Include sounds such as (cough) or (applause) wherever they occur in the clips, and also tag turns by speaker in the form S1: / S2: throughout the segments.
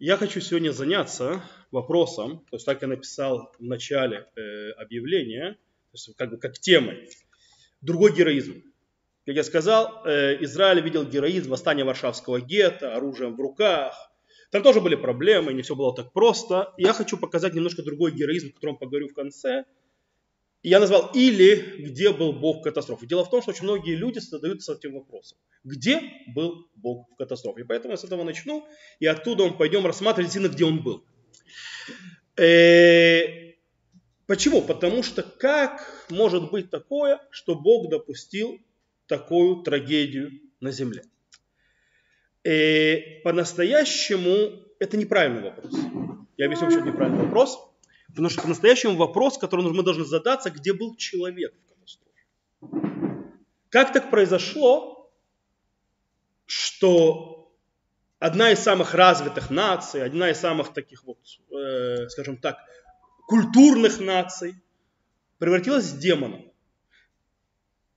S1: Я хочу сегодня заняться вопросом, то есть так я написал в начале э, объявления, то есть как бы как темой, другой героизм. Как я сказал, э, Израиль видел героизм восстания Варшавского гетто, оружием в руках. Там тоже были проблемы, не все было так просто. Я хочу показать немножко другой героизм, о котором поговорю в конце. Я назвал «Или где был Бог катастрофы». Дело в том, что очень многие люди задаются этим вопросом. Где был Бог в катастрофе? И поэтому я с этого начну, и оттуда мы пойдем рассматривать, действительно, где он был. Э, почему? Потому что как может быть такое, что Бог допустил такую трагедию на земле? Э, по-настоящему это неправильный вопрос. Я объясню, почему это неправильный вопрос. Потому что по-настоящему вопрос, который мы должны задаться, где был человек в катастрофе. Как так произошло, что одна из самых развитых наций, одна из самых таких вот, э, скажем так, культурных наций превратилась в демона.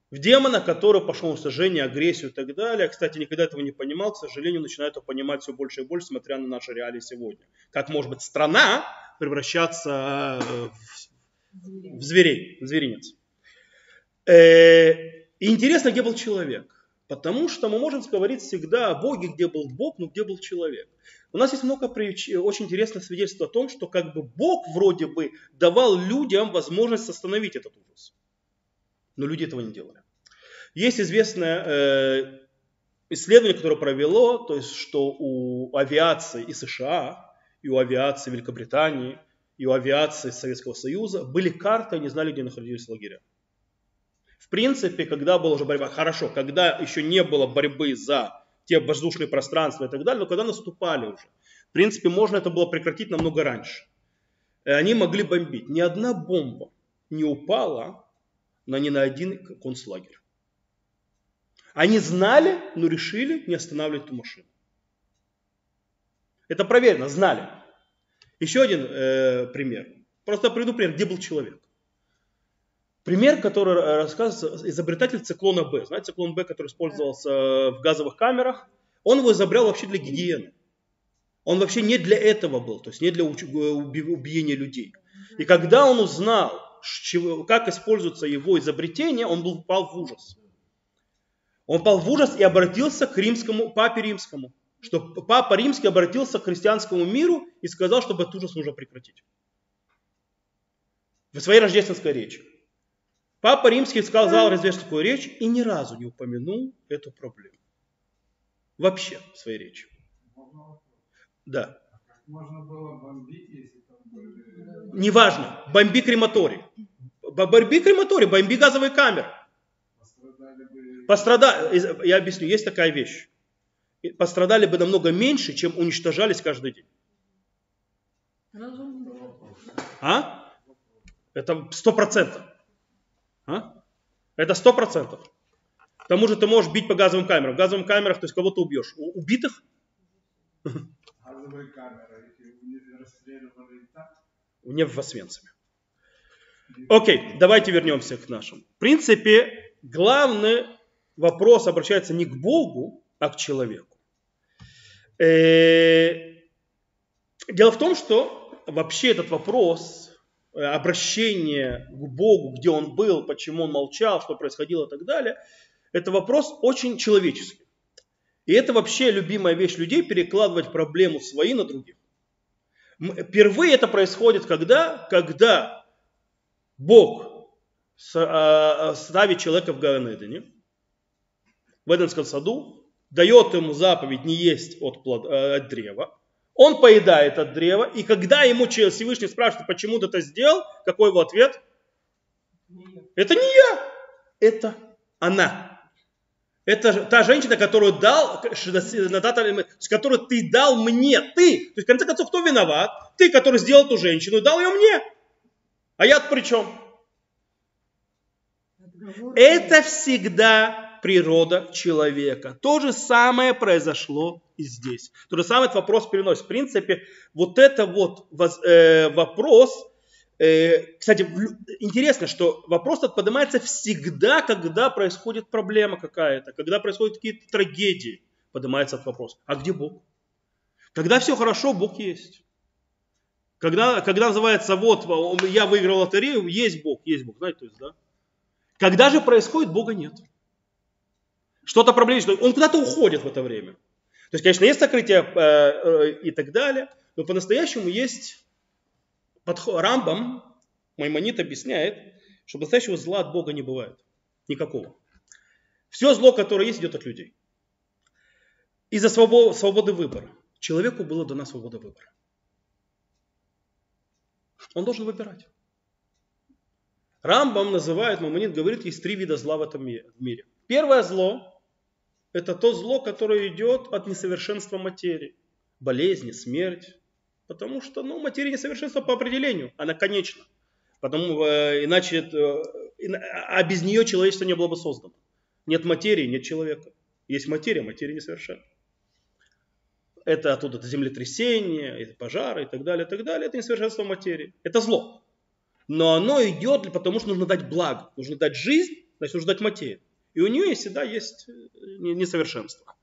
S1: В демона, который пошел на сожжение, агрессию и так далее. Кстати, никогда этого не понимал, к сожалению, начинаю это понимать все больше и больше, смотря на наши реалии сегодня. Как может быть страна превращаться э, в, зверей, в зверинец. Э, и интересно, где был человек. Потому что мы можем говорить всегда о Боге, где был Бог, но где был человек. У нас есть много очень интересных свидетельств о том, что как бы Бог вроде бы давал людям возможность остановить этот ужас. Но люди этого не делали. Есть известное э, исследование, которое провело, то есть, что у авиации и США и у авиации Великобритании, и у авиации Советского Союза были карты, они знали, где находились лагеря. В принципе, когда была уже борьба, хорошо, когда еще не было борьбы за те воздушные пространства и так далее, но когда наступали уже, в принципе, можно это было прекратить намного раньше. И они могли бомбить. Ни одна бомба не упала на ни на один концлагерь. Они знали, но решили не останавливать эту машину. Это проверено, знали. Еще один э, пример. Просто приведу пример, где был человек. Пример, который рассказывается, изобретатель циклона Б. Знаете, циклон Б, который использовался в газовых камерах, он его изобрел вообще для гигиены. Он вообще не для этого был, то есть не для убиения людей. И когда он узнал, как используется его изобретение, он был, упал в ужас. Он пал в ужас и обратился к римскому, папе римскому что Папа Римский обратился к христианскому миру и сказал, чтобы этот ужас нужно прекратить. В своей рождественской речи. Папа Римский сказал рождественскую речь и ни разу не упомянул эту проблему. Вообще в своей речи. Да. Можно было бомбить, если там были... Неважно. Бомби крематорий. Бомби крематорий, бомби газовые камеры. Пострадали бы... Пострадали. Я объясню, есть такая вещь пострадали бы намного меньше, чем уничтожались каждый день. А? Это сто процентов. А? Это сто процентов. К тому же ты можешь бить по газовым камерам. В газовых камерах, то есть кого-то убьешь. У убитых? Газовые камеры, Не в Освенциме. Окей, давайте вернемся к нашему. В принципе, главный вопрос обращается не к Богу, а к человеку. Э, дело в том, что вообще этот вопрос э, обращение к Богу, где он был, почему он молчал, что происходило и так далее, это вопрос очень человеческий. И это вообще любимая вещь людей, перекладывать проблему свои на других. Впервые это происходит когда? Когда Бог а, ставит человека в Гаганедене, в Эденском саду, дает ему заповедь не есть от, плод, э, от древа, он поедает от древа, и когда ему Всевышний спрашивает, почему ты это сделал, какой его ответ? Это не я, это она. Это та женщина, которую дал, которую ты дал мне, ты. То есть, в конце концов, кто виноват? Ты, который сделал эту женщину, дал ее мне. А я при чем? Это всегда природа человека. То же самое произошло и здесь. То же самое этот вопрос переносит. В принципе, вот это вот э, вопрос, э, кстати, интересно, что вопрос этот поднимается всегда, когда происходит проблема какая-то, когда происходят какие-то трагедии, поднимается этот вопрос. А где Бог? Когда все хорошо, Бог есть. Когда, когда называется, вот, я выиграл лотерею, есть Бог, есть Бог, знаете, то есть, да? Когда же происходит, Бога нет. Что-то проблематично, он куда-то уходит в это время. То есть, конечно, есть сокрытие э, э, и так далее, но по-настоящему есть подход. Рамбам, Маймонит объясняет, что настоящего зла от Бога не бывает. Никакого. Все зло, которое есть, идет от людей. Из-за свободы, выбора. Человеку было дана свобода выбора. Он должен выбирать. Рамбам называет, Мамонит говорит, есть три вида зла в этом мире. Первое зло – это то зло, которое идет от несовершенства материи. Болезни, смерть. Потому что ну, материя несовершенства по определению, она конечна. Потому, э, иначе, э, а без нее человечество не было бы создано. Нет материи, нет человека. Есть материя, материя несовершенна. Это оттуда это землетрясение, это пожары и так далее, и так далее. Это несовершенство материи. Это зло. Но оно идет, потому что нужно дать благо. Нужно дать жизнь, значит нужно дать материю. И у нее всегда есть э, несовершенство.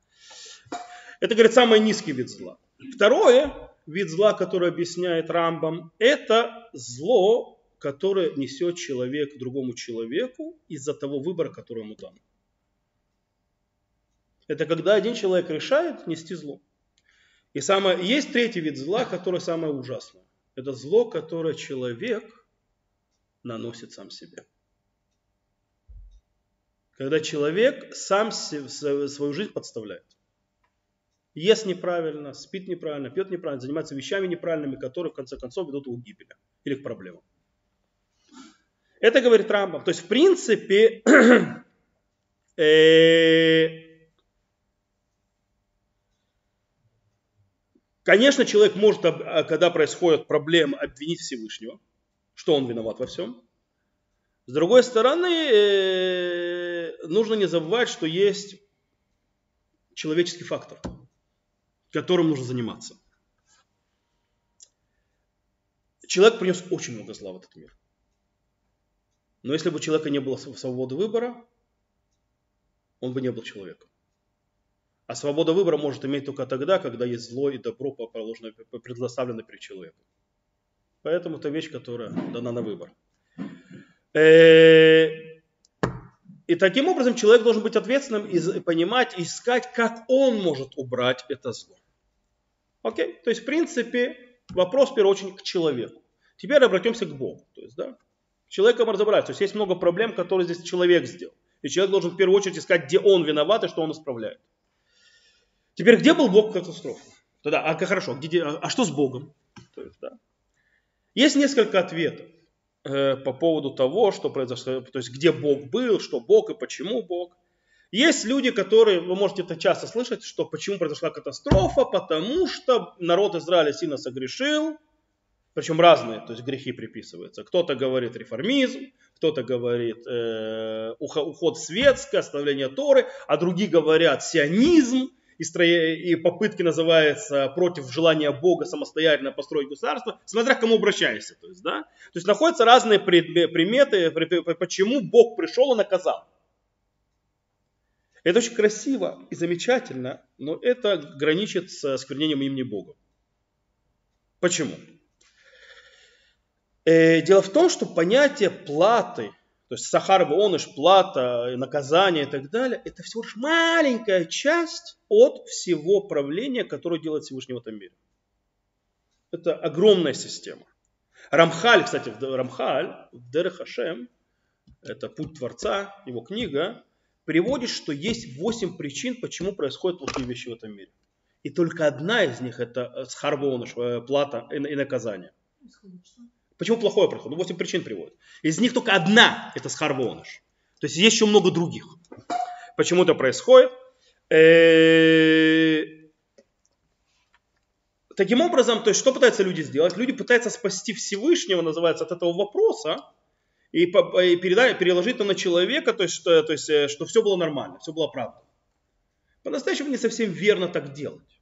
S1: Это, говорит, самый низкий вид зла. Второе, вид зла, который объясняет Рамбам, это зло, которое несет человек другому человеку из-за того выбора, который ему дан. Это когда один человек решает нести зло. И самое, есть третий вид зла, который самое ужасное. Это зло, которое человек наносит сам себе. Когда человек сам свою жизнь подставляет. Ест неправильно, спит неправильно, пьет неправильно, занимается вещами неправильными, которые в конце концов ведут к гибели или к проблемам. Это говорит Рамбам. То есть, в принципе, (clears throat) э, Конечно, человек может, когда происходят проблемы, обвинить Всевышнего, что он виноват во всем. С другой стороны, э, нужно не забывать, что есть человеческий фактор, которым нужно заниматься. Человек принес очень много зла в этот мир. Но если бы у человека не было свободы выбора, он бы не был человеком. А свобода выбора может иметь только тогда, когда есть зло и добро положено, предоставлено перед человеком. Поэтому это вещь, которая дана на выбор. Э, и таким образом человек должен быть ответственным и понимать, искать, как он может убрать это зло. Окей? То есть, в принципе, вопрос, в первую очередь, к человеку. Теперь обратимся к Богу. То есть, да, человеком разобраться. То есть, есть много проблем, которые здесь человек сделал. И человек должен в первую очередь искать, где он виноват и что он исправляет. Теперь, где был Бог в катастрофе? Тогда, а хорошо, где, а, а что с Богом? То есть, да. есть несколько ответов э, по поводу того, что произошло, то есть где Бог был, что Бог и почему Бог. Есть люди, которые, вы можете это часто слышать, что почему произошла катастрофа, потому что народ Израиля сильно согрешил, причем разные, то есть грехи приписываются. Кто-то говорит реформизм, кто-то говорит э, уход светское, оставление Торы, а другие говорят сионизм, и, строя, и попытки называются против желания Бога самостоятельно построить государство, смотря к кому обращаешься. То есть, да? то есть находятся разные приметы, почему Бог пришел и наказал. Это очень красиво и замечательно, но это граничит с осквернением имени Бога. Почему? Э, дело в том, что понятие платы – то есть Сахар Воныш, плата, наказание и так далее, это всего лишь маленькая часть от всего правления, которое делает Всевышний в этом мире. Это огромная система. Рамхаль, кстати, Рамхаль, Дер Хашем, это путь Творца, его книга, приводит, что есть восемь причин, почему происходят плохие вещи в этом мире. И только одна из них это схарвоныш, э, плата и наказание. Почему плохое происходит? Ну, 8 причин приводит. Из них только одна – это схарвоныш. То есть есть еще много других. Почему это происходит? Э, таким образом, то есть что пытаются люди сделать? Люди пытаются спасти Всевышнего, называется, от этого вопроса, и, передать, переложить это на человека, то есть, что, то есть, э, что все было нормально, все было правда. По-настоящему не совсем верно так делать.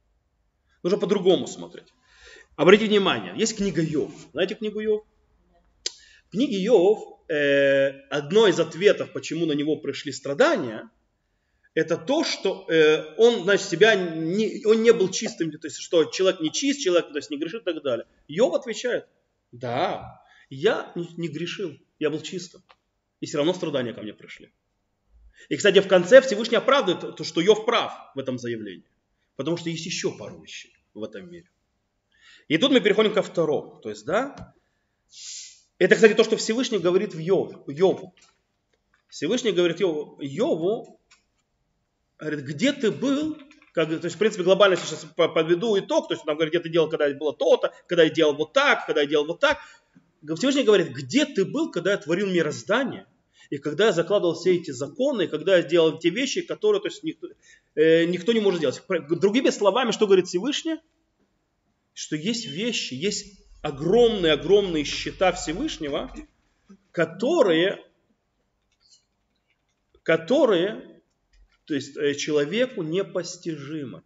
S1: Нужно по-другому смотреть. Обратите внимание, есть книга Йов. Знаете книгу Йов? Книге Йов э, одно из ответов, почему на него пришли страдания, это то, что э, он, значит, себя не, он не был чистым, то есть, что человек не чист, человек, то есть, не грешит и так далее. Йов отвечает, да, я не, не грешил, я был чистым. И все равно страдания ко мне пришли. И, кстати, в конце Всевышний оправдывает то, что Йов прав в этом заявлении. Потому что есть еще пару вещей в этом мире. И тут мы переходим ко второму. То есть, да, это, кстати, то, что Всевышний говорит в Йов, Йову. Всевышний говорит Йову, Йову, говорит, где ты был, как, то есть, в принципе, глобально сейчас подведу итог, то есть, он говорит, где ты делал, когда было то-то, когда я делал вот так, когда я делал вот так. Всевышний говорит, где ты был, когда я творил мироздание, и когда я закладывал все эти законы, и когда я сделал те вещи, которые то есть, никто, э, никто не может сделать. Другими словами, что говорит Всевышний? Что есть вещи, есть огромные-огромные счета Всевышнего, которые, которые то есть, э, человеку непостижимы.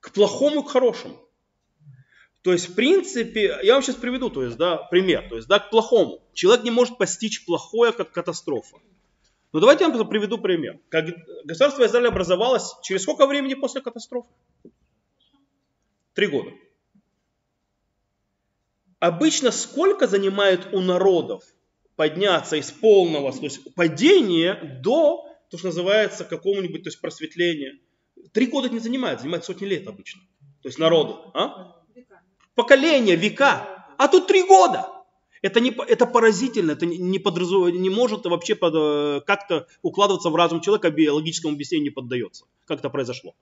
S1: К плохому к хорошему. То есть, в принципе, я вам сейчас приведу, то есть, да, пример, то есть, да, к плохому. Человек не может постичь плохое, как катастрофа. Но давайте я вам приведу пример. Как государство Израиль образовалось через сколько времени после катастрофы? Три года. Обычно сколько занимает у народов подняться из полного то есть, падения до, то, что называется, какого-нибудь то есть, просветления? Три года не занимает, занимает сотни лет обычно. То есть народу. А? поколения, века. А тут три года. Это, не, это поразительно, это не, подразумев, не может вообще под, э, как-то укладываться в разум человека, биологическому объяснению не поддается. Как это произошло.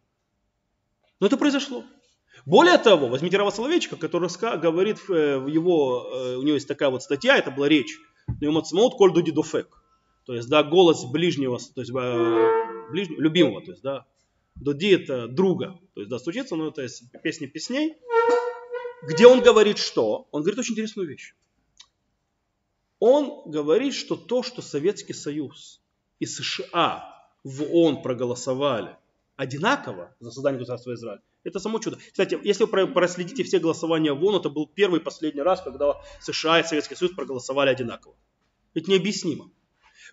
S1: Но это произошло. Более того, возьмите Рава Соловейчика, который говорит э, в его, э, у него есть такая вот статья, это была речь, Немацмаут коль дуди дофек. То есть, да, голос ближнего, то есть, ближнего, любимого, то есть, да, дуди это друга, то есть, да, стучится, но это песни песней где он говорит что? Он говорит очень интересную вещь. Он говорит, что то, что Советский Союз и США в ООН проголосовали одинаково за создание государства Израиль, это само чудо. Кстати, если вы проследите все голосования в ООН, это был первый и последний раз, когда США и Советский Союз проголосовали одинаково. Это необъяснимо.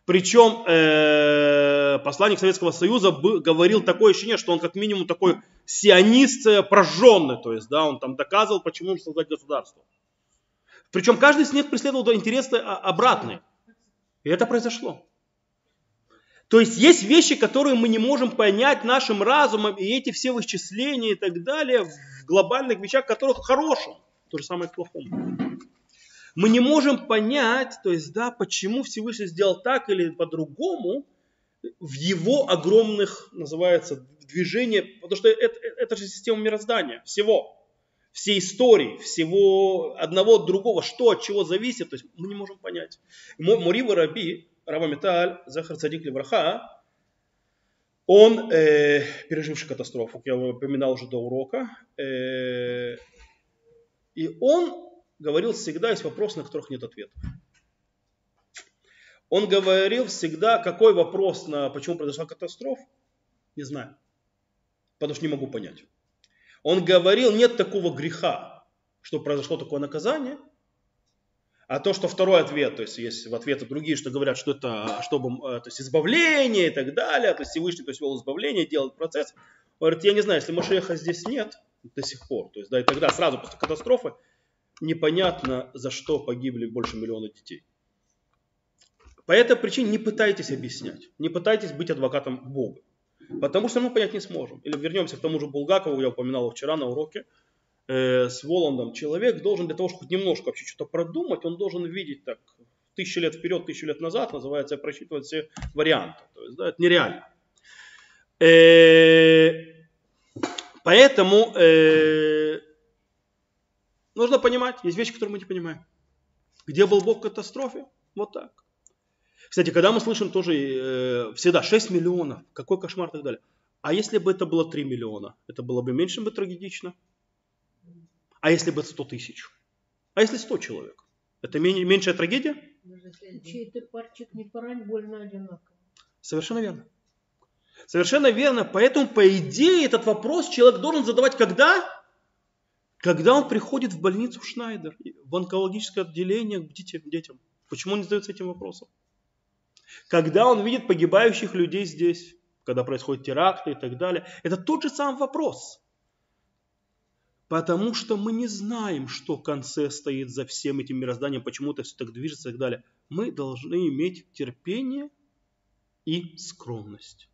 S1: Причем э, посланник Советского Союза говорил такое ощущение, что он как минимум такой сионист э, прожженный, то есть, да, он там доказывал, почему нужно создать государство. Причем каждый из них преследовал интересы обратные. И это произошло. То есть есть вещи, которые мы не можем понять нашим разумом, и эти все вычисления и так далее в глобальных вещах, которых хорошим, то же самое к плохому. Мы не можем понять, то есть, да, почему Всевышний сделал так или по-другому в его огромных, называется, движениях, потому что это, это же система мироздания, всего, всей истории, всего одного от другого, что от чего зависит, то есть мы не можем понять. Мурива Раби, Раба Металь, Захар Цадик Левраха, он, э, переживший катастрофу, я упоминал уже до урока, э, и он говорил всегда, есть вопросы, на которых нет ответов. Он говорил всегда, какой вопрос на почему произошла катастрофа, не знаю, потому что не могу понять. Он говорил, нет такого греха, что произошло такое наказание, а то, что второй ответ, то есть есть в ответы другие, что говорят, что это чтобы, э, то есть избавление и так далее, то есть Всевышний то есть вел избавление, делает процесс. Он говорит, я не знаю, если Машеха здесь нет до сих пор, то есть да, и тогда сразу после катастрофы, непонятно, за что погибли больше миллиона детей. По этой причине не пытайтесь объяснять, не пытайтесь быть адвокатом Бога. Потому что мы понять не сможем. Или вернемся к тому же Булгакову, я упоминал вчера на уроке, э, с Воландом. Человек должен для того, чтобы хоть немножко вообще что-то продумать, он должен видеть так тысячу лет вперед, тысячу лет назад, называется, просчитывать все варианты. То есть, да, это нереально. Э, поэтому э, Нужно понимать, есть вещи, которые мы не понимаем. Где был Бог в катастрофе? Вот так. Кстати, когда мы слышим тоже э, всегда 6 миллионов, какой кошмар и так далее. А если бы это было 3 миллиона, это было бы меньше бы трагедично? А если бы 100 тысяч? А если 100 человек? Это менее, меньшая трагедия?
S2: Чей-то парчик не порань, больно одинаково.
S1: Совершенно верно. Совершенно верно. Поэтому, по идее, этот вопрос человек должен задавать когда? Когда он приходит в больницу Шнайдер, в онкологическое отделение к детям, почему он не задается этим вопросом? Когда он видит погибающих людей здесь, когда происходят теракты и так далее, это тот же самый вопрос. Потому что мы не знаем, что в конце стоит за всем этим мирозданием, почему это все так движется и так далее. Мы должны иметь терпение и скромность.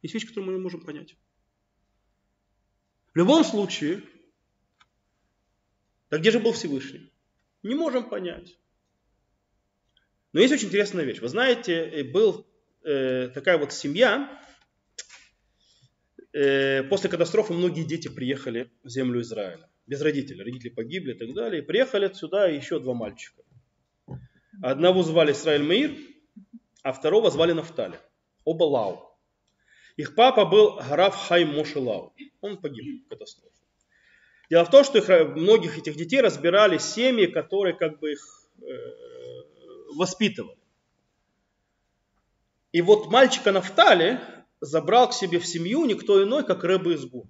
S1: Есть вещи, которые мы не можем понять. В любом случае, так где же был Всевышний? Не можем понять. Но есть очень интересная вещь. Вы знаете, э, был э, такая вот семья, после катастрофы многие дети приехали в землю Израиля. Без родителей. Родители погибли и так далее. Приехали сюда еще два мальчика. Одного звали Исраиль Меир, а второго звали Нафтали. Оба Лау. Их папа был Гараф Хайм Мошелау. Он погиб в катастрофе. Дело в том, что их, многих этих детей разбирали семьи, которые как бы их э, воспитывали. И вот мальчика Нафтали забрал к себе в семью никто иной, как Рэбе из Гур.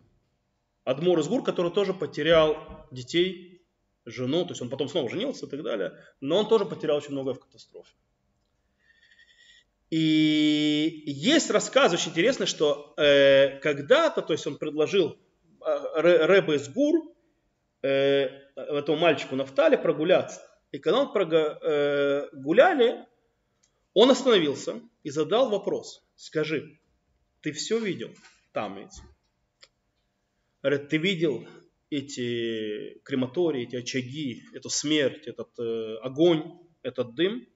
S1: Адмор из Гур, который тоже потерял детей, жену, то есть он потом снова женился и так далее, но он тоже потерял очень многое в катастрофе. И есть рассказ очень интересный, что э, когда-то, то есть он предложил э, Рэбе из Гур, э, этому мальчику Нафтали прогуляться. И когда он прогуляли, э, он остановился и задал вопрос. Скажи, ты все видел? Там ведь. Говорит, ты видел эти крематории, эти очаги, эту смерть, этот э, огонь, этот дым?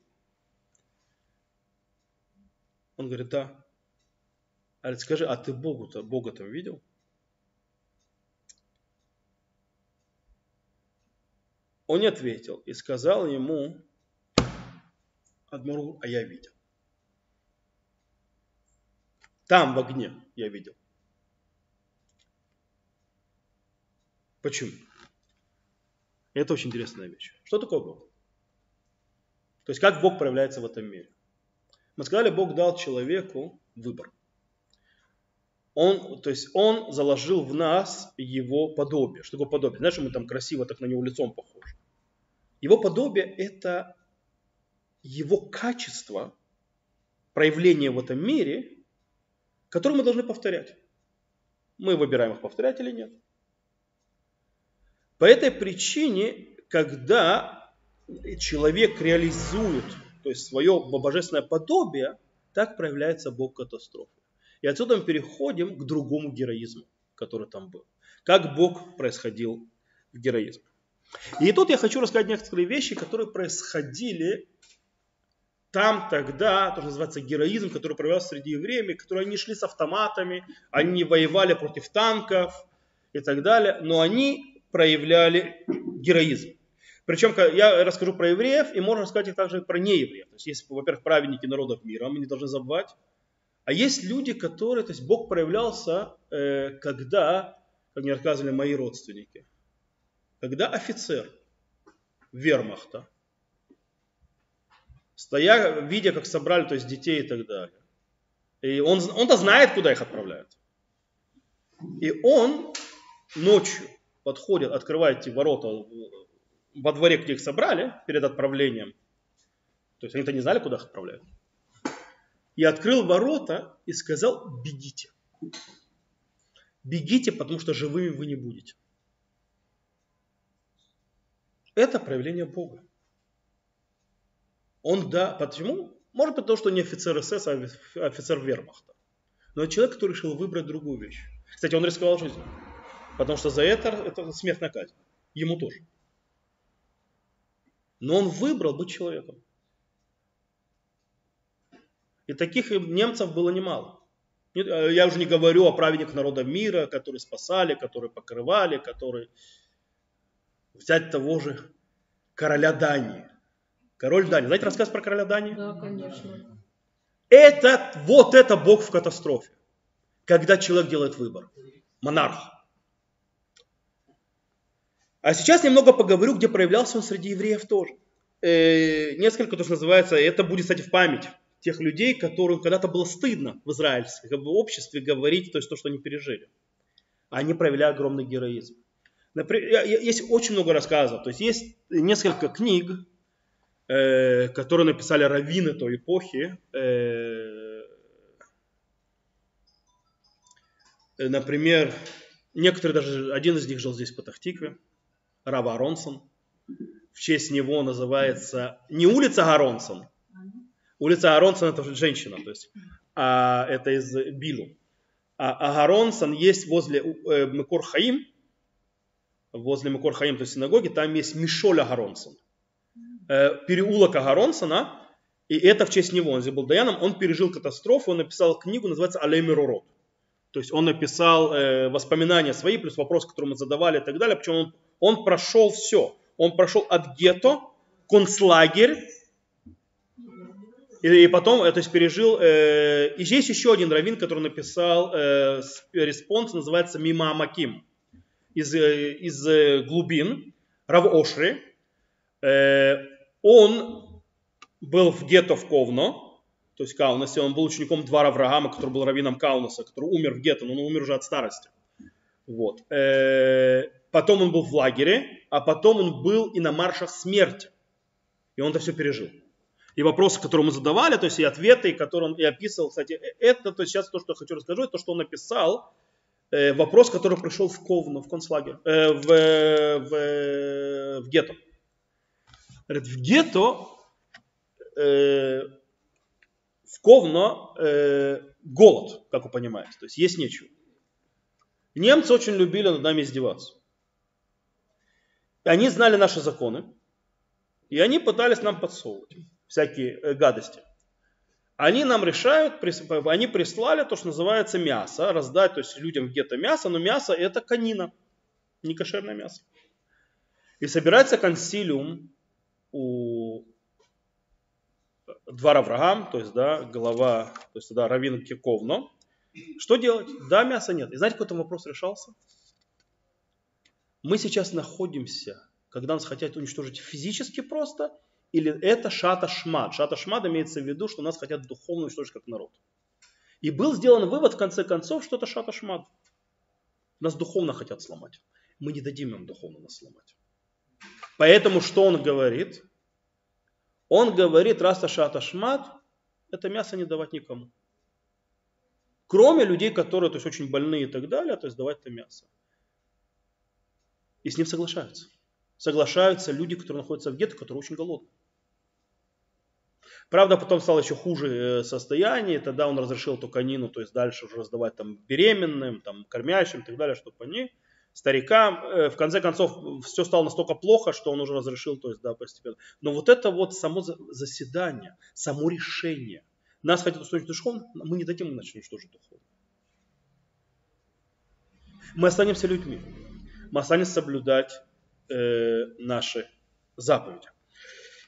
S1: Он говорит, да. Говорит, скажи, а ты Богу-то, Бога там видел? Он не ответил и сказал ему, Адмуру, а я видел. Там в огне я видел. Почему? Это очень интересная вещь. Что такое Бог? То есть как Бог проявляется в этом мире? Мы сказали, Бог дал человеку выбор. Он, то есть он заложил в нас его подобие. Что такое подобие? Знаешь, мы там красиво так на него лицом похожи. Его подобие – это его качество, проявление в этом мире, которое мы должны повторять. Мы выбираем их повторять или нет. По этой причине, когда человек реализует то есть свое божественное подобие, так проявляется Бог катастрофы. И отсюда мы переходим к другому героизму, который там был. Как Бог происходил в героизме. И тут я хочу рассказать некоторые вещи, которые происходили там тогда, то, что называется героизм, который проявлялся среди евреев, которые они шли с автоматами, они воевали против танков и так далее, но они проявляли героизм. Причем я расскажу про евреев, и можно рассказать и также про неевреев. То есть есть, во-первых, праведники народов мира, мы не должны забывать. А есть люди, которые, то есть Бог проявлялся, э, когда, как мне рассказывали мои родственники, когда офицер вермахта, стоя, видя, как собрали то есть детей и так далее, и он, он-то знает, куда их отправляют. И он ночью подходит, открывает эти ворота во дворе, где их собрали перед отправлением, то есть они-то не знали, куда их отправляют, и открыл ворота и сказал, бегите. Бегите, потому что живыми вы не будете. Это проявление Бога. Он, да, почему? Может потому что не офицер СС, а офицер вермахта. Но человек, который решил выбрать другую вещь. Кстати, он рисковал жизнью. Потому что за это, это смертная казнь. Ему тоже. Но он выбрал быть человеком. И таких немцев было немало. Э, я уже не говорю о праведниках народа мира, которые спасали, которые покрывали, которые... Взять того же короля Дании. Король Дании. Знаете рассказ про короля Дании?
S2: Да, конечно.
S1: Это, вот это Бог в катастрофе. Когда человек делает выбор. Монарх. А сейчас немного поговорю, где проявлялся он среди евреев тоже. Э, несколько, то, что называется, это будет, кстати, в память тех людей, которым когда-то было стыдно в израильском обществе говорить то, есть то, что они пережили. Они проявляли огромный героизм. Например, есть очень много рассказов. То есть есть несколько книг, э, которые написали раввины той эпохи. Э, например, некоторые даже, один из них жил здесь по Тахтикве, Рава Аронсон. В честь него называется не улица Аронсон, улица Аронсон это женщина, то есть а, это из Билу. А Агаронсон есть возле э, Мекор Хаим, возле Мекор Хаим, то есть синагоги, там есть Мишоль Агаронсон. Э, переулок Агаронсона, и это в честь него, он здесь был Даяном, он пережил катастрофу, он написал книгу, называется Алеймирурот. То есть он написал э, воспоминания свои, плюс вопрос, который мы задавали и так далее. Причем он, он прошел все. Он прошел от гетто, концлагерь, и, и потом, э, то есть пережил, э, и есть еще один раввин, который написал э, респонс, называется ממעמקים, из, э, из э, глубин, Рав Ошри. Э, он был в гетто в Ковно, то есть Каунасе, он был учеником двора Авраама, который был раввином Каунаса, который умер в гетто, но он умер уже от старости. Вот. Э, потом он был в лагере, а потом он был и на маршах смерти. И он это все пережил и вопросы, которые мы задавали, то есть и ответы, которые он и описывал. Кстати, э, это, то есть сейчас то, что я хочу рассказать, это то, что он написал, э, вопрос, который пришел в Ковну, в концлагерь, э, в, в, в гетто. Говорит, в гетто, э, в Ковно э, голод, как вы понимаете, то есть есть нечего. Немцы очень любили над нами издеваться. И они знали наши законы, и они пытались нам подсовывать всякие э, гадости. Они нам решают, они прислали то, что называется мясо, раздать то есть людям где-то мясо, но мясо это канина, не кошерное мясо. И собирается консилиум у двора Авраам, то есть, да, глава, то есть, да, Равин Киковно. Что делать? Да, мяса нет. И знаете, какой там вопрос решался? Мы сейчас находимся, когда нас хотят уничтожить физически просто – или это шата шмат. Шата шмат имеется в виду, что нас хотят духовно уничтожить как народ. И был сделан вывод в конце концов, что это шата шмат. Нас духовно хотят сломать. Мы не дадим им духовно нас сломать. Поэтому что он говорит? Он говорит, раз шата шмат, это мясо не давать никому. Кроме людей, которые то есть, очень больные и так далее, то есть давать это мясо. И с ним соглашаются. Соглашаются люди, которые находятся в гетто, которые очень голодны. Правда, потом стало еще хуже э, состояние, тогда он разрешил эту конину, то есть дальше уже раздавать там беременным, там, кормящим и так далее, чтобы они, старикам, э, в конце концов, все стало настолько плохо, что он уже разрешил, то есть, да, постепенно. Но вот это вот само заседание, само решение, нас хотят устроить духовно, мы не дадим иначе уничтожить духовно. Мы останемся людьми, мы останемся соблюдать э, наши заповеди.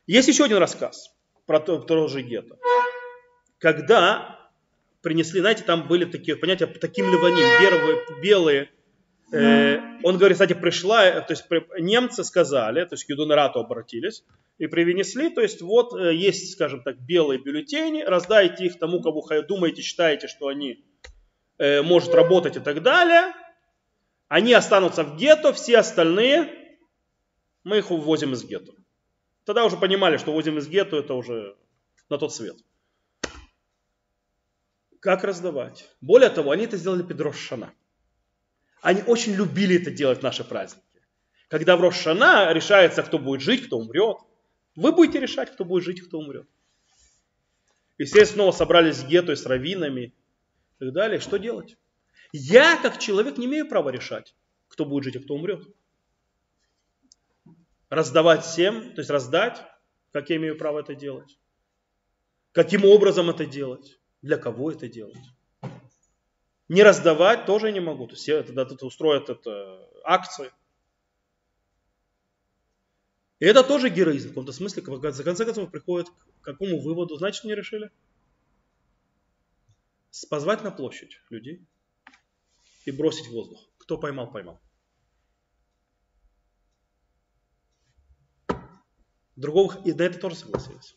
S1: Есть еще один рассказ – про то, тоже гетто. Когда принесли, знаете, там были такие понятия, таким ливаним, белые, белые он говорит, кстати, пришла, то есть немцы сказали, то есть к Юдонерату обратились и принесли, то есть вот э, есть, скажем так, белые бюллетени, раздайте их тому, кого думаете, считаете, что они э, может работать и так далее. Они останутся в гетто, все остальные мы их увозим из гетто. Тогда уже понимали, что возим из гетто это уже на тот свет. Как раздавать? Более того, они это сделали под Рошана. Они очень любили это делать в наши праздники. Когда в Рошана решается, кто будет жить, кто умрет. Вы будете решать, кто будет жить, кто умрет. И все снова собрались в гетто с раввинами и так далее. Что делать? Я, как человек, не имею права решать, кто будет жить, а кто умрет раздавать всем, то есть раздать, как я имею право это делать. Каким образом это делать? Для кого это делать? Не раздавать тоже не могу. То есть все тогда это устроят это акции. И это тоже героизм в каком-то смысле. За конце концов приходит к какому выводу? Что они решили? Позвать на площадь людей и бросить в воздух. Кто поймал, поймал. Другого, и на это тоже согласились.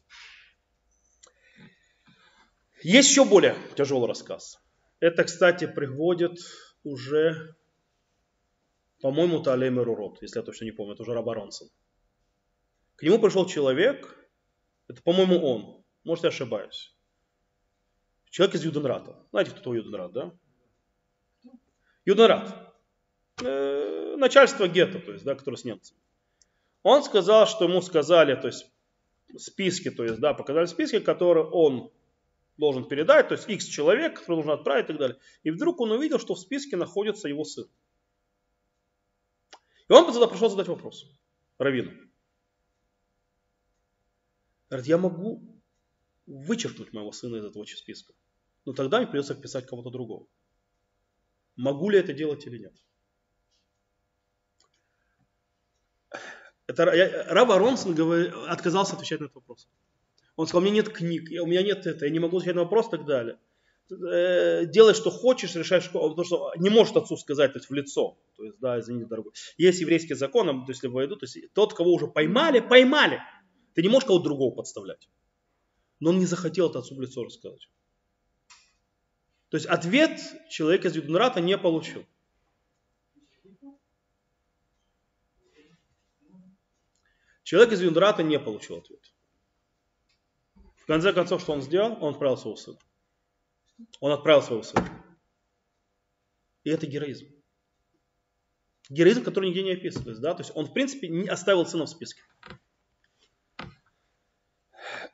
S1: Есть еще более тяжелый рассказ. Это, кстати, приводит уже, по-моему, Талем Рурот, если я точно не помню, это уже Раба Ронсон. К нему пришел человек Это, по-моему, он. Может, я ошибаюсь. Человек из Юденрата. Знаете, кто такой Юденрат, да? Юденрат. Э, начальство гетто, то есть, да, которое с немцами. Он сказал, что ему сказали, то есть, списки, то есть, да, показали списки, которые он должен передать, то есть X человек, который должен отправить и так далее. И вдруг он увидел, что в списке находится его сын. И он тогда пришел задать вопрос Равину. Говорит, я могу вычеркнуть моего сына из этого списка, но тогда мне придется вписать кого-то другого. Могу ли это делать или нет? Это, Рав Аронсон отказался отвечать на этот вопрос. Он сказал, у меня нет книг, у меня нет это, я не могу отвечать на вопрос и так далее. Э, делай, что хочешь, решай, что, потому что не может отцу сказать то есть, в лицо. То есть, да, извините, дорогой. Есть еврейский закон, то если войдут, то есть тот, кого уже поймали, поймали. Ты не можешь кого-то другого подставлять. Но он не захотел это отцу в лицо рассказать. То есть ответ человек из Юденрата не получил. Человек из Юденрата не получил ответ. В конце концов, что он сделал? Он отправил своего сына. Он отправил своего сына. И это героизм. Героизм, который нигде не описывается. Да? То есть он, в принципе, не оставил сына в списке.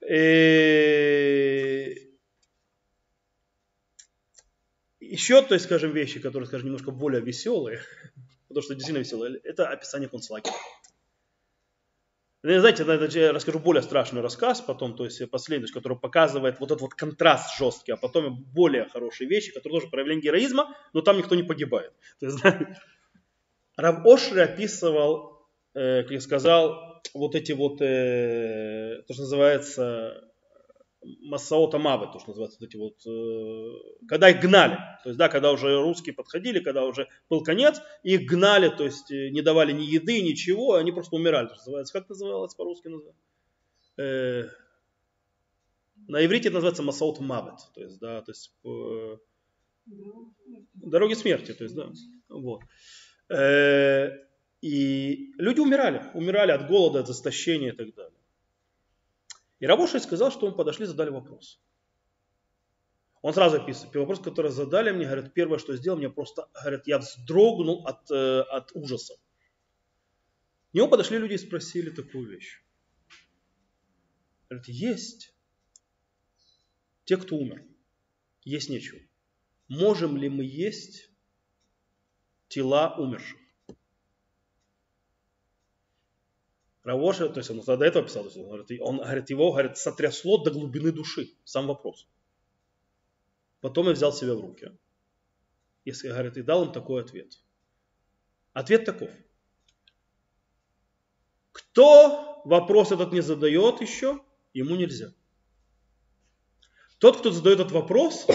S1: И... Э, Еще, то есть, скажем, вещи, которые, скажем, немножко более веселые, (laughs) потому что действительно веселые, это описание концлагеря. Ну, знаете, я расскажу более страшный рассказ потом, то есть последний, который показывает вот этот вот контраст жесткий, а потом более хорошие вещи, которые тоже проявление героизма, но там никто не погибает. (laughs) То Рав Ошри описывал, э, как я сказал, вот эти вот, э, то, что называется, Массаота Мавы, то, что называется, вот эти вот, э, когда их гнали, то есть, да, когда уже русские подходили, когда уже был конец, их гнали, то есть, э, не давали ни еды, ничего, они просто умирали, то, называется, как называлось по-русски? Э, на иврите это называется Масаот Мавет, то есть, да, то есть, э, дороги смерти, то есть, да, вот. Э, и люди умирали, умирали от голода, от истощения и так далее. И Рабоши сказал, что мы подошли, задали вопрос. Он сразу описывает. Вопрос, который задали мне, говорит, первое, что сделал, мне просто, говорит, я вздрогнул от, э, от ужаса. К нему подошли люди и спросили такую вещь. Говорит, есть те, кто умер. Есть нечего. Можем ли мы есть тела умерших? Равоша, то есть он до этого писал, он говорит, он говорит, его говорит, сотрясло до глубины души, сам вопрос. Потом я взял себя в руки. И, говорит, и дал им такой ответ. Ответ таков. Кто вопрос этот не задает еще, ему нельзя. Тот, кто задает этот вопрос,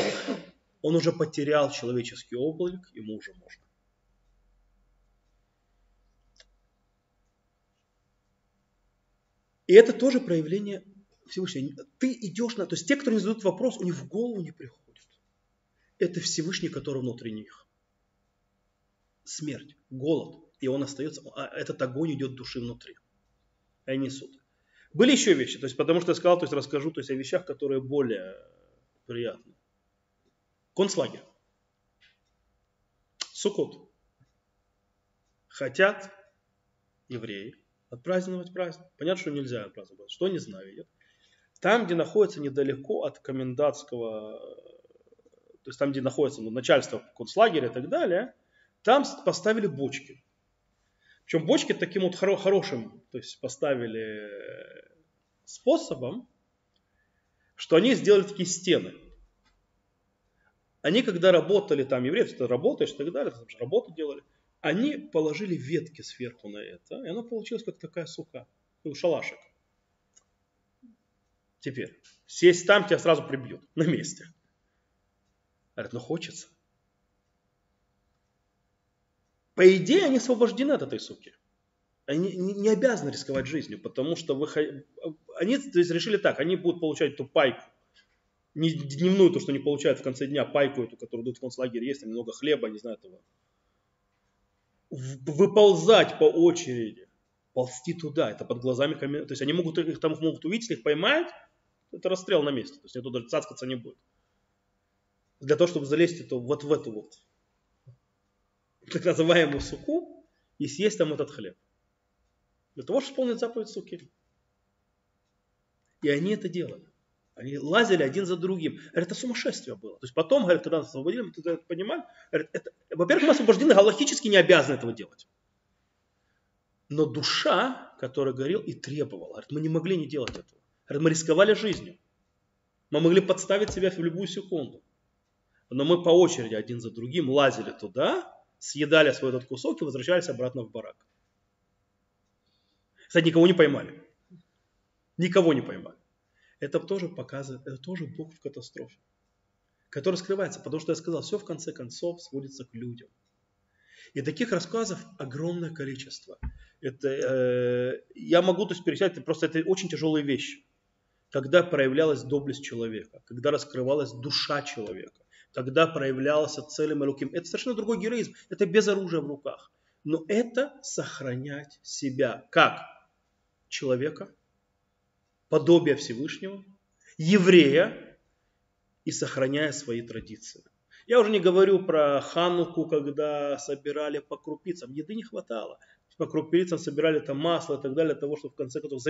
S1: он уже потерял человеческий облик, ему уже можно. И это тоже проявление Всевышнего. Ты идешь на... То есть те, кто не задают вопрос, у них в голову не приходит. Это Всевышний, который внутри них. Смерть, голод. И он остается, а этот огонь идет души внутри. И они несут. Были еще вещи, то есть потому что я сказал, то есть расскажу то есть, о вещах, которые более приятны. Концлагерь. Сукот. Хотят евреи отпраздновать праздник. Понятно, что нельзя отпраздновать. Что не знаю. Нет? Там, где находится недалеко от комендантского, то есть там, где находится ну, начальство концлагеря и так далее, там поставили бочки. Причем бочки таким вот хоро- хорошим, то есть поставили способом, что они сделали такие стены. Они когда работали там, евреи, ты работаешь и так далее, там же работу делали, они положили ветки сверху на это, и оно получилось как такая сука, ну, шалашик. Теперь, сесть там, тебя сразу прибьют на месте. Говорят, ну хочется. По идее, они освобождены от этой суки. Они не обязаны рисковать жизнью, потому что вы, они то есть, решили так, они будут получать эту пайку, не дневную, то, что они получают в конце дня, пайку эту, которую дают в концлагере, есть там много хлеба, не знаю этого, выползать по очереди ползти туда, это под глазами камер, то есть они могут их там могут увидеть, если их поймают, это расстрел на месте, то есть никто даже цацкаться не будет. Для того, чтобы залезть это, вот в эту вот так называемую суку и съесть там этот хлеб. Для того, чтобы исполнить заповедь суки. И они это делали. Они лазили один за другим. Это сумасшествие было. То есть потом, говорят, когда нас освободили, мы это понимали. Это, во-первых, мы освобождены галактически не обязаны этого делать. Но душа, которая говорил и требовала, говорит, мы не могли не делать этого. Говорит, мы рисковали жизнью. Мы могли подставить себя в любую секунду. Но мы по очереди один за другим лазили туда, съедали свой этот кусок и возвращались обратно в барак. Кстати, никого не поймали. Никого не поймали. Это тоже показывает, это тоже Бог в катастрофе, который скрывается, потому что я сказал, все в конце концов сводится к людям. И таких рассказов огромное количество. Это, э, я могу то есть, перечислять, просто это очень тяжелые вещи. Когда проявлялась доблесть человека, когда раскрывалась душа человека, когда проявлялся целым Элуким. Это совершенно другой героизм. Это без оружия в руках. Но это сохранять себя как человека, подобие Всевышнего, еврея и сохраняя свои традиции. Я уже не говорю про Хануку, когда собирали по крупицам. Еды не хватало. По крупицам собирали там масло и так далее, для того, чтобы в конце концов...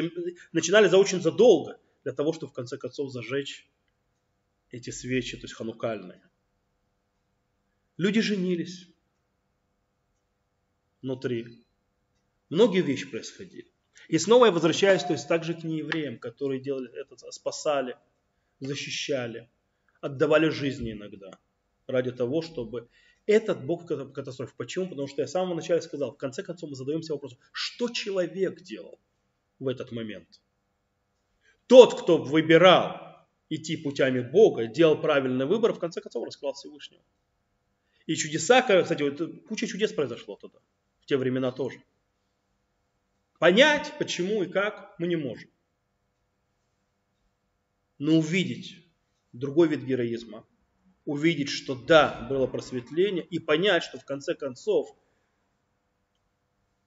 S1: Начинали за очень задолго, для того, чтобы в конце концов зажечь эти свечи, то есть ханукальные. Люди женились внутри. Многие вещи происходили. И снова я возвращаюсь, то есть также к неевреям, которые делали это, спасали, защищали, отдавали жизни иногда ради того, чтобы этот Бог в катастрофе. Почему? Потому что я с самого начала сказал, в конце концов мы задаемся вопросом, что человек делал в этот момент? Тот, кто выбирал идти путями Бога, делал правильный выбор, в конце концов раскрывал Всевышнего. И чудеса, кстати, вот, куча чудес произошло тогда, в те времена тоже. Понять, почему и как, мы не можем. Но увидеть другой вид героизма, увидеть, что да, было просветление, и понять, что в конце концов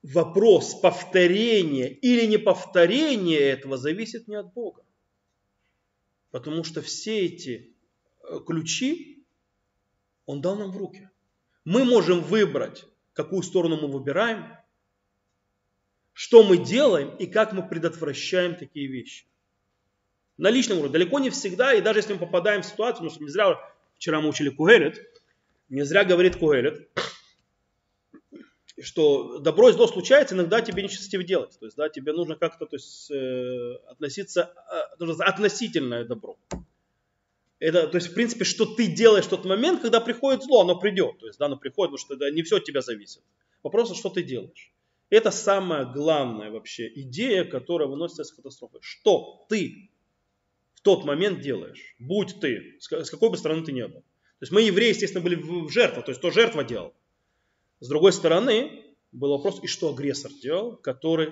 S1: вопрос повторения или не повторения этого зависит не от Бога. Потому что все эти э, ключи Он дал нам в руки. Мы можем выбрать, какую сторону мы выбираем – что мы делаем и как мы предотвращаем такие вещи. На личном уровне. Далеко не всегда, и даже если мы попадаем в ситуацию, потому что не зря вчера мы учили Кугелет, не зря говорит Кугелет, что добро и зло случается, иногда тебе нечестиво делать. То есть, да, тебе нужно как-то то есть, э, относиться, э, относительное добро. Это, то есть, в принципе, что ты делаешь в тот момент, когда приходит зло, оно придет. То есть, да, оно приходит, потому что да, не все от тебя зависит. Вопрос, что ты делаешь. Это самая главная вообще идея, которая выносится из катастрофы. Что ты в тот момент делаешь? Будь ты, с какой бы стороны ты ни был. То есть мы, евреи, естественно, были в жертве, то есть то жертва делал. С другой стороны, был вопрос, и что агрессор делал, который...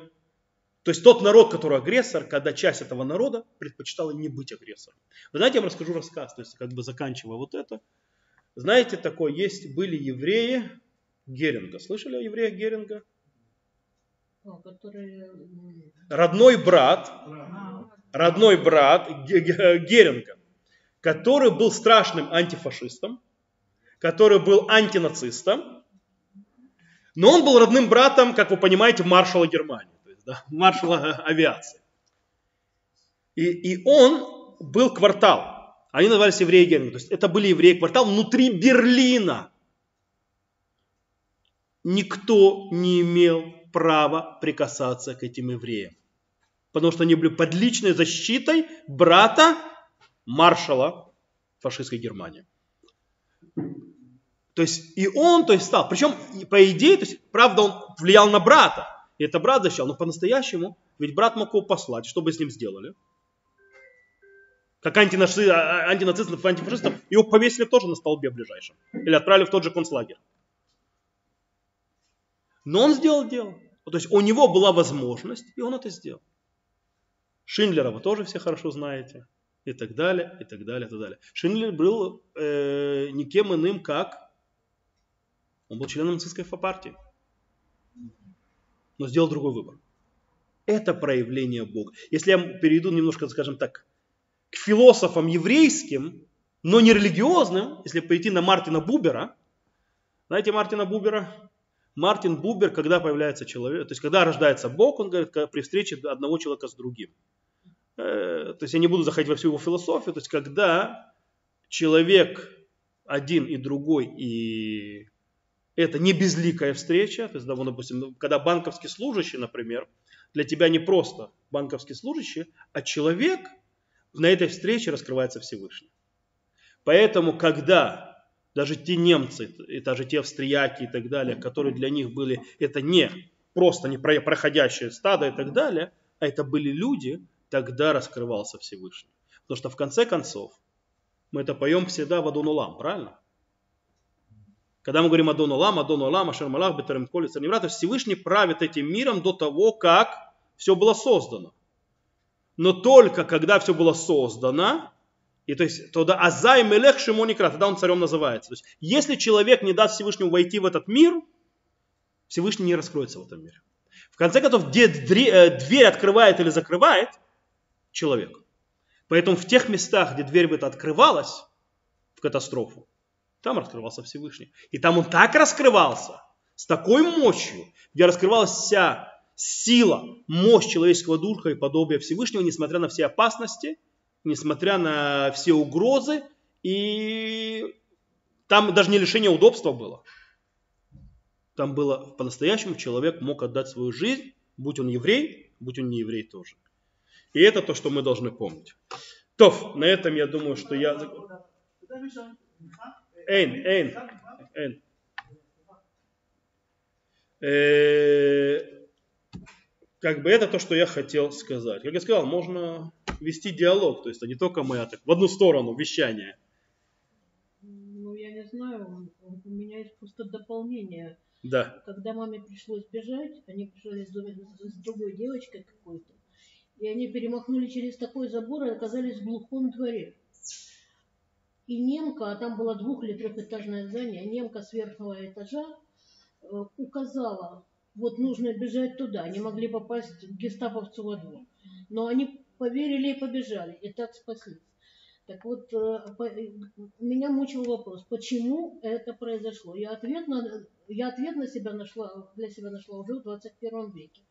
S1: То есть тот народ, который агрессор, когда часть этого народа предпочитала не быть агрессором. Вы знаете, я вам расскажу рассказ, то есть как бы заканчивая вот это. Знаете, такое есть, были евреи Геринга. Слышали о евреях Геринга? Родной брат, родной брат Геринга, который был страшным антифашистом, который был антинацистом, но он был родным братом, как вы понимаете, маршала Германии, то есть, да, маршала авиации. И, и он был квартал. Они назывались евреи Геринга. То есть это были евреи квартал внутри Берлина. Никто не имел права прикасаться к этим евреям. Потому что они были под личной защитой брата маршала фашистской Германии. То есть и он то есть, стал, причем по идее, то есть, правда, он влиял на брата, и это брат защищал, но по-настоящему, ведь брат мог его послать, что бы с ним сделали? Как антинацистов, антинацистов, антифашистов, его повесили тоже на столбе ближайшем. Или отправили в тот же концлагерь. Но он сделал дело. То есть у него была возможность, и он это сделал. Шиндлера вы тоже все хорошо знаете. И так далее, и так далее, и так далее. Шиндлер был э, никем иным, как он был членом нацистской партии. Но сделал другой выбор. это проявление Бога. Если я перейду немножко, скажем так, к философам еврейским, но не религиозным, если пойти на Мартина Бубера, знаете Мартина Бубера? Мартин Бубер, когда появляется человек, то есть когда рождается Бог, он говорит, при встрече одного человека с другим. Э, то есть я не буду заходить во всю его философию, то есть когда человек один и другой, и это не безликая встреча, то есть, да, допустим, когда банковский служащий, например, для тебя не просто банковский служащий, а человек, на этой встрече раскрывается Всевышний. Поэтому, когда даже те немцы, и даже те австрияки и так далее, которые для них были, это не просто не проходящее стадо и так далее, а это были люди, тогда раскрывался Всевышний. Потому что в конце концов, мы это поем всегда в Адон Улам, правильно? Когда мы говорим Адон Улам, Адон Улам, Ашер Малах, Бетерем Коли, Царневра, то Всевышний правит этим миром до того, как все было создано. Но только когда все было создано, и то есть тогда Азай Мелех Шимоникра, тогда он царем называется. То есть если человек не даст Всевышнему войти в этот мир, Всевышний не раскроется в этом мире. В конце концов, где э, дверь открывает или закрывает человек. Поэтому в тех местах, где дверь бы открывалась в катастрофу, там раскрывался Всевышний. И там он так раскрывался, с такой мощью, где раскрывалась вся сила, мощь человеческого духа и подобие Всевышнего, несмотря на все опасности – несмотря на все угрозы, и там даже не лишение удобства было. Там было по-настоящему человек мог отдать свою жизнь, будь он еврей, будь он не еврей тоже. И это то, что мы должны помнить. То, на этом я думаю, что я... Эйн, эйн, эйн. Э, как бы это то, что я хотел сказать. Как я сказал, можно вести диалог, то есть а не только мы, а так в одну сторону вещание.
S2: Ну, я не знаю, у меня есть просто дополнение.
S1: Да.
S2: Когда маме пришлось бежать, они пришли с, с другой девочкой какой-то, и они перемахнули через такой забор и оказались в глухом дворе. И немка, а там было двух- или трехэтажное здание, немка с верхнего этажа э, указала, вот нужно бежать туда. Они могли попасть к гестаповцу во двор. Но они поверили и побежали, и так спаслись. Так вот, э, меня мучил вопрос, почему это произошло. Я ответ на, я ответ на себя нашла, для себя нашла уже в 21 веке.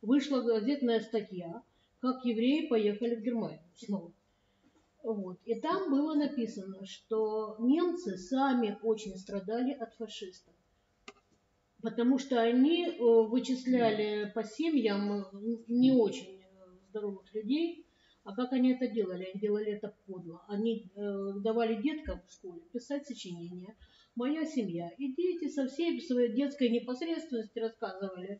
S2: Вышла газетная статья, как евреи поехали в Германию снова. Вот. И там было написано, что немцы сами очень страдали от фашистов. Потому что они э, вычисляли по семьям не очень здоровых людей. А как они это делали? Они делали это подло. Они э, давали деткам в школе писать сочинения. Моя семья. И дети со всей своей детской непосредственности рассказывали.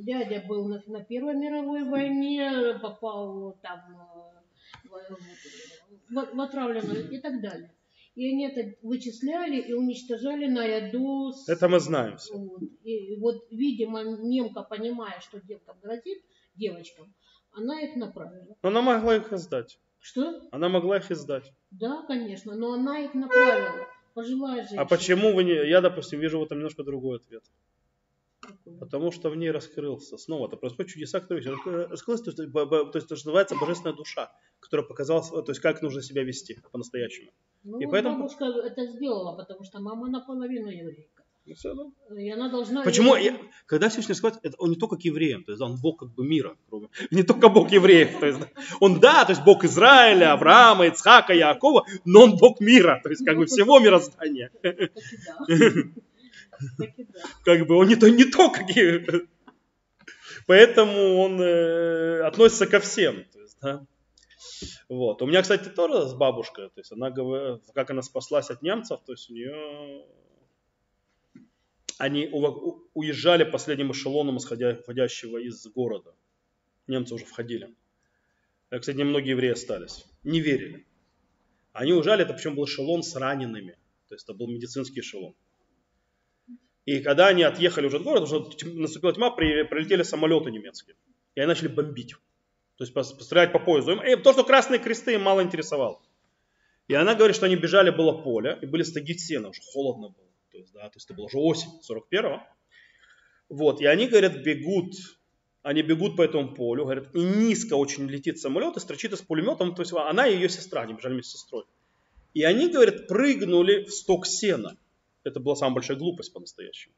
S2: Дядя был на, на Первой мировой войне, попал там э, в, в, в отравленную и так далее. И они это вычисляли и уничтожали наряду с...
S1: Это мы знаем.
S2: Вот. И вот, видимо, немка, понимая, что девкам грозит, девочкам, она их направила.
S1: Но она могла их издать.
S2: Что?
S1: Она могла их издать.
S2: Да, конечно, но она их направила. Пожилая женщина.
S1: А почему вы не... Я, допустим, вижу в этом немножко другой ответ. Какой? Потому что в ней раскрылся. Снова это происходит чудеса, которые раскрылся, то есть, то есть то, что называется божественная душа, которая показала, то есть как нужно себя вести по-настоящему.
S2: Ну, и поэтому... бабушка это сделала, потому что мама наполовину еврейка. И она должна...
S1: Почему? Я, когда Всевышний раскрывает, это он не только к евреям, то есть он Бог как бы мира, (laughs) не только Бог евреев. То есть, он да, то есть Бог Израиля, Авраама, Ицхака, Якова, но он Бог мира, то есть как бы всего мироздания. (laughs) Как бы он не, то, не только Поэтому он э, относится ко всем. То есть, да? Вот. У меня, кстати, тоже с бабушкой, то есть она говорит, как она спаслась от немцев, то есть у нее они уезжали последним эшелоном, исходящего из города. Немцы уже входили. Кстати, немногие евреи остались. Не верили. Они уезжали, это причем был эшелон с ранеными. То есть это был медицинский эшелон. И когда они отъехали уже от города, уже наступила тьма, прилетели самолеты немецкие. И они начали бомбить. То есть пострелять по поезду. И то, что красные кресты им мало интересовало. И она говорит, что они бежали, было поле, и были стаги сена, уже холодно было. То есть, да, то есть это была уже осень 41-го. Вот, и они, говорят, бегут Они бегут по этому полю, говорят, и низко очень летит самолет и строчит из пулеметом, то есть она и ее сестра, они бежали вместе с сестрой. И они, говорят, прыгнули в сток сена. Это была самая большая глупость по-настоящему.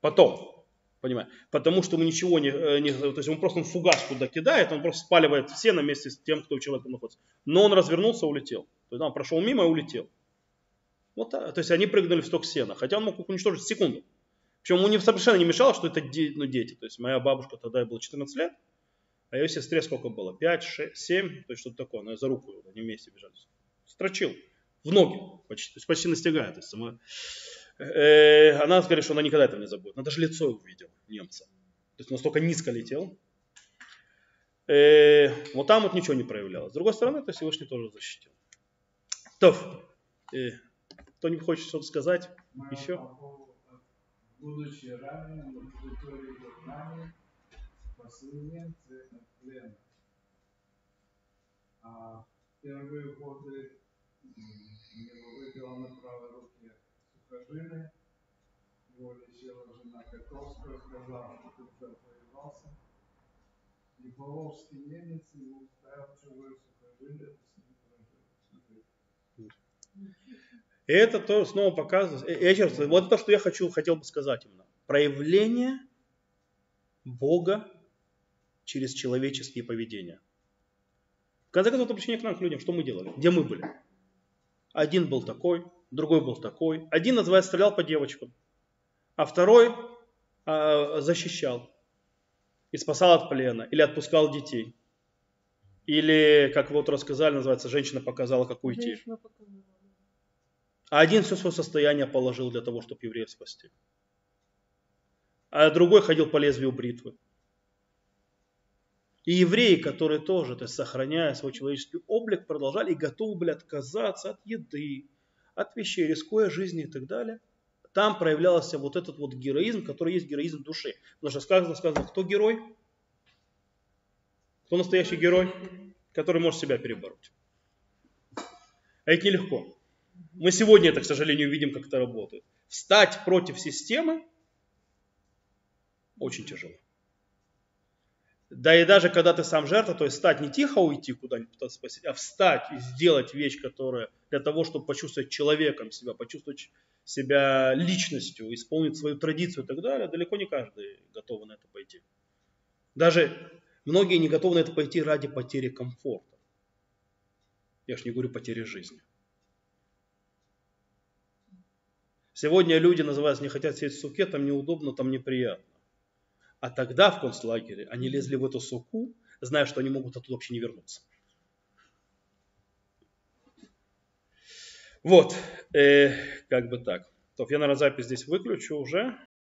S1: Потом, понимаешь, потому что ему ничего не, э, не, то есть он просто фугас туда кидает, он просто спаливает сено вместе с тем, кто у человека находится. Но он развернулся, улетел. То есть он прошел мимо и улетел. Вот так. То есть они прыгнули в сток сена, хотя он мог уничтожить в секунду. Причем ему совершенно не мешало, что это ну, дети. То есть моя бабушка тогда ей было 14 лет, а ее сестре сколько было? 5, 6, 7, то есть что-то такое. Она за руку, они вместе бежали. Строчил в ноги, почти, то есть почти настигает. То есть сама... э, она говорит, что она никогда этого не забудет. Она даже лицо увидела немца. То есть настолько низко летел. Э, вот там вот ничего не проявлялось. С другой стороны, это Всевышний тоже защитил. То, э, кто-нибудь хочет что-то сказать? Еще?
S3: будучи раненим на території В'єтнамі, спасли немцы от плена. А первые годы у него выбила на правой руке сухожилие. Его лечила жена Котовская, сказала, что ты уже воевался. И волжский немец ему ставил чужое сухожилие, то с ним прожил.
S1: И это то снова показывает, я честно, вот то, что я хочу, хотел бы сказать именно. Проявление Бога через человеческие поведения. В конце концов, это обращение к нам, к людям, что мы делали, где мы были. Один был такой, другой был такой. Один, называется, стрелял по девочкам, а второй э, защищал и спасал от плена или отпускал детей. Или, как вот рассказали, называется, женщина показала, как уйти.
S2: Женщина показала.
S1: А один все свое состояние положил для того, чтобы евреев спасти. А другой ходил по лезвию бритвы. И евреи, которые тоже, то есть сохраняя свой человеческий облик, продолжали и готовы были отказаться от еды, от вещей, рискуя жизнью и так далее. Там проявлялся вот этот вот героизм, который есть героизм души. Потому что сказано, сказано, кто герой? Кто настоящий герой? Который может себя перебороть. А это нелегко. Мы сегодня это, к сожалению, видим, как это работает. Встать против системы очень тяжело. Да и даже когда ты сам жертва, то есть встать не тихо уйти куда-нибудь пытаться спасти, а встать и сделать вещь, которая для того, чтобы почувствовать человеком себя, почувствовать себя личностью, исполнить свою традицию и так далее, далеко не каждый готов на это пойти. Даже многие не готовы на это пойти ради потери комфорта. Я же не говорю потери жизни. Сегодня люди, называются, не хотят сидеть в суке, там неудобно, там неприятно. А тогда в концлагере они лезли в эту суку, зная, что они могут оттуда вообще не вернуться. Вот, э, как бы так. То, я, наверное, запись здесь выключу уже.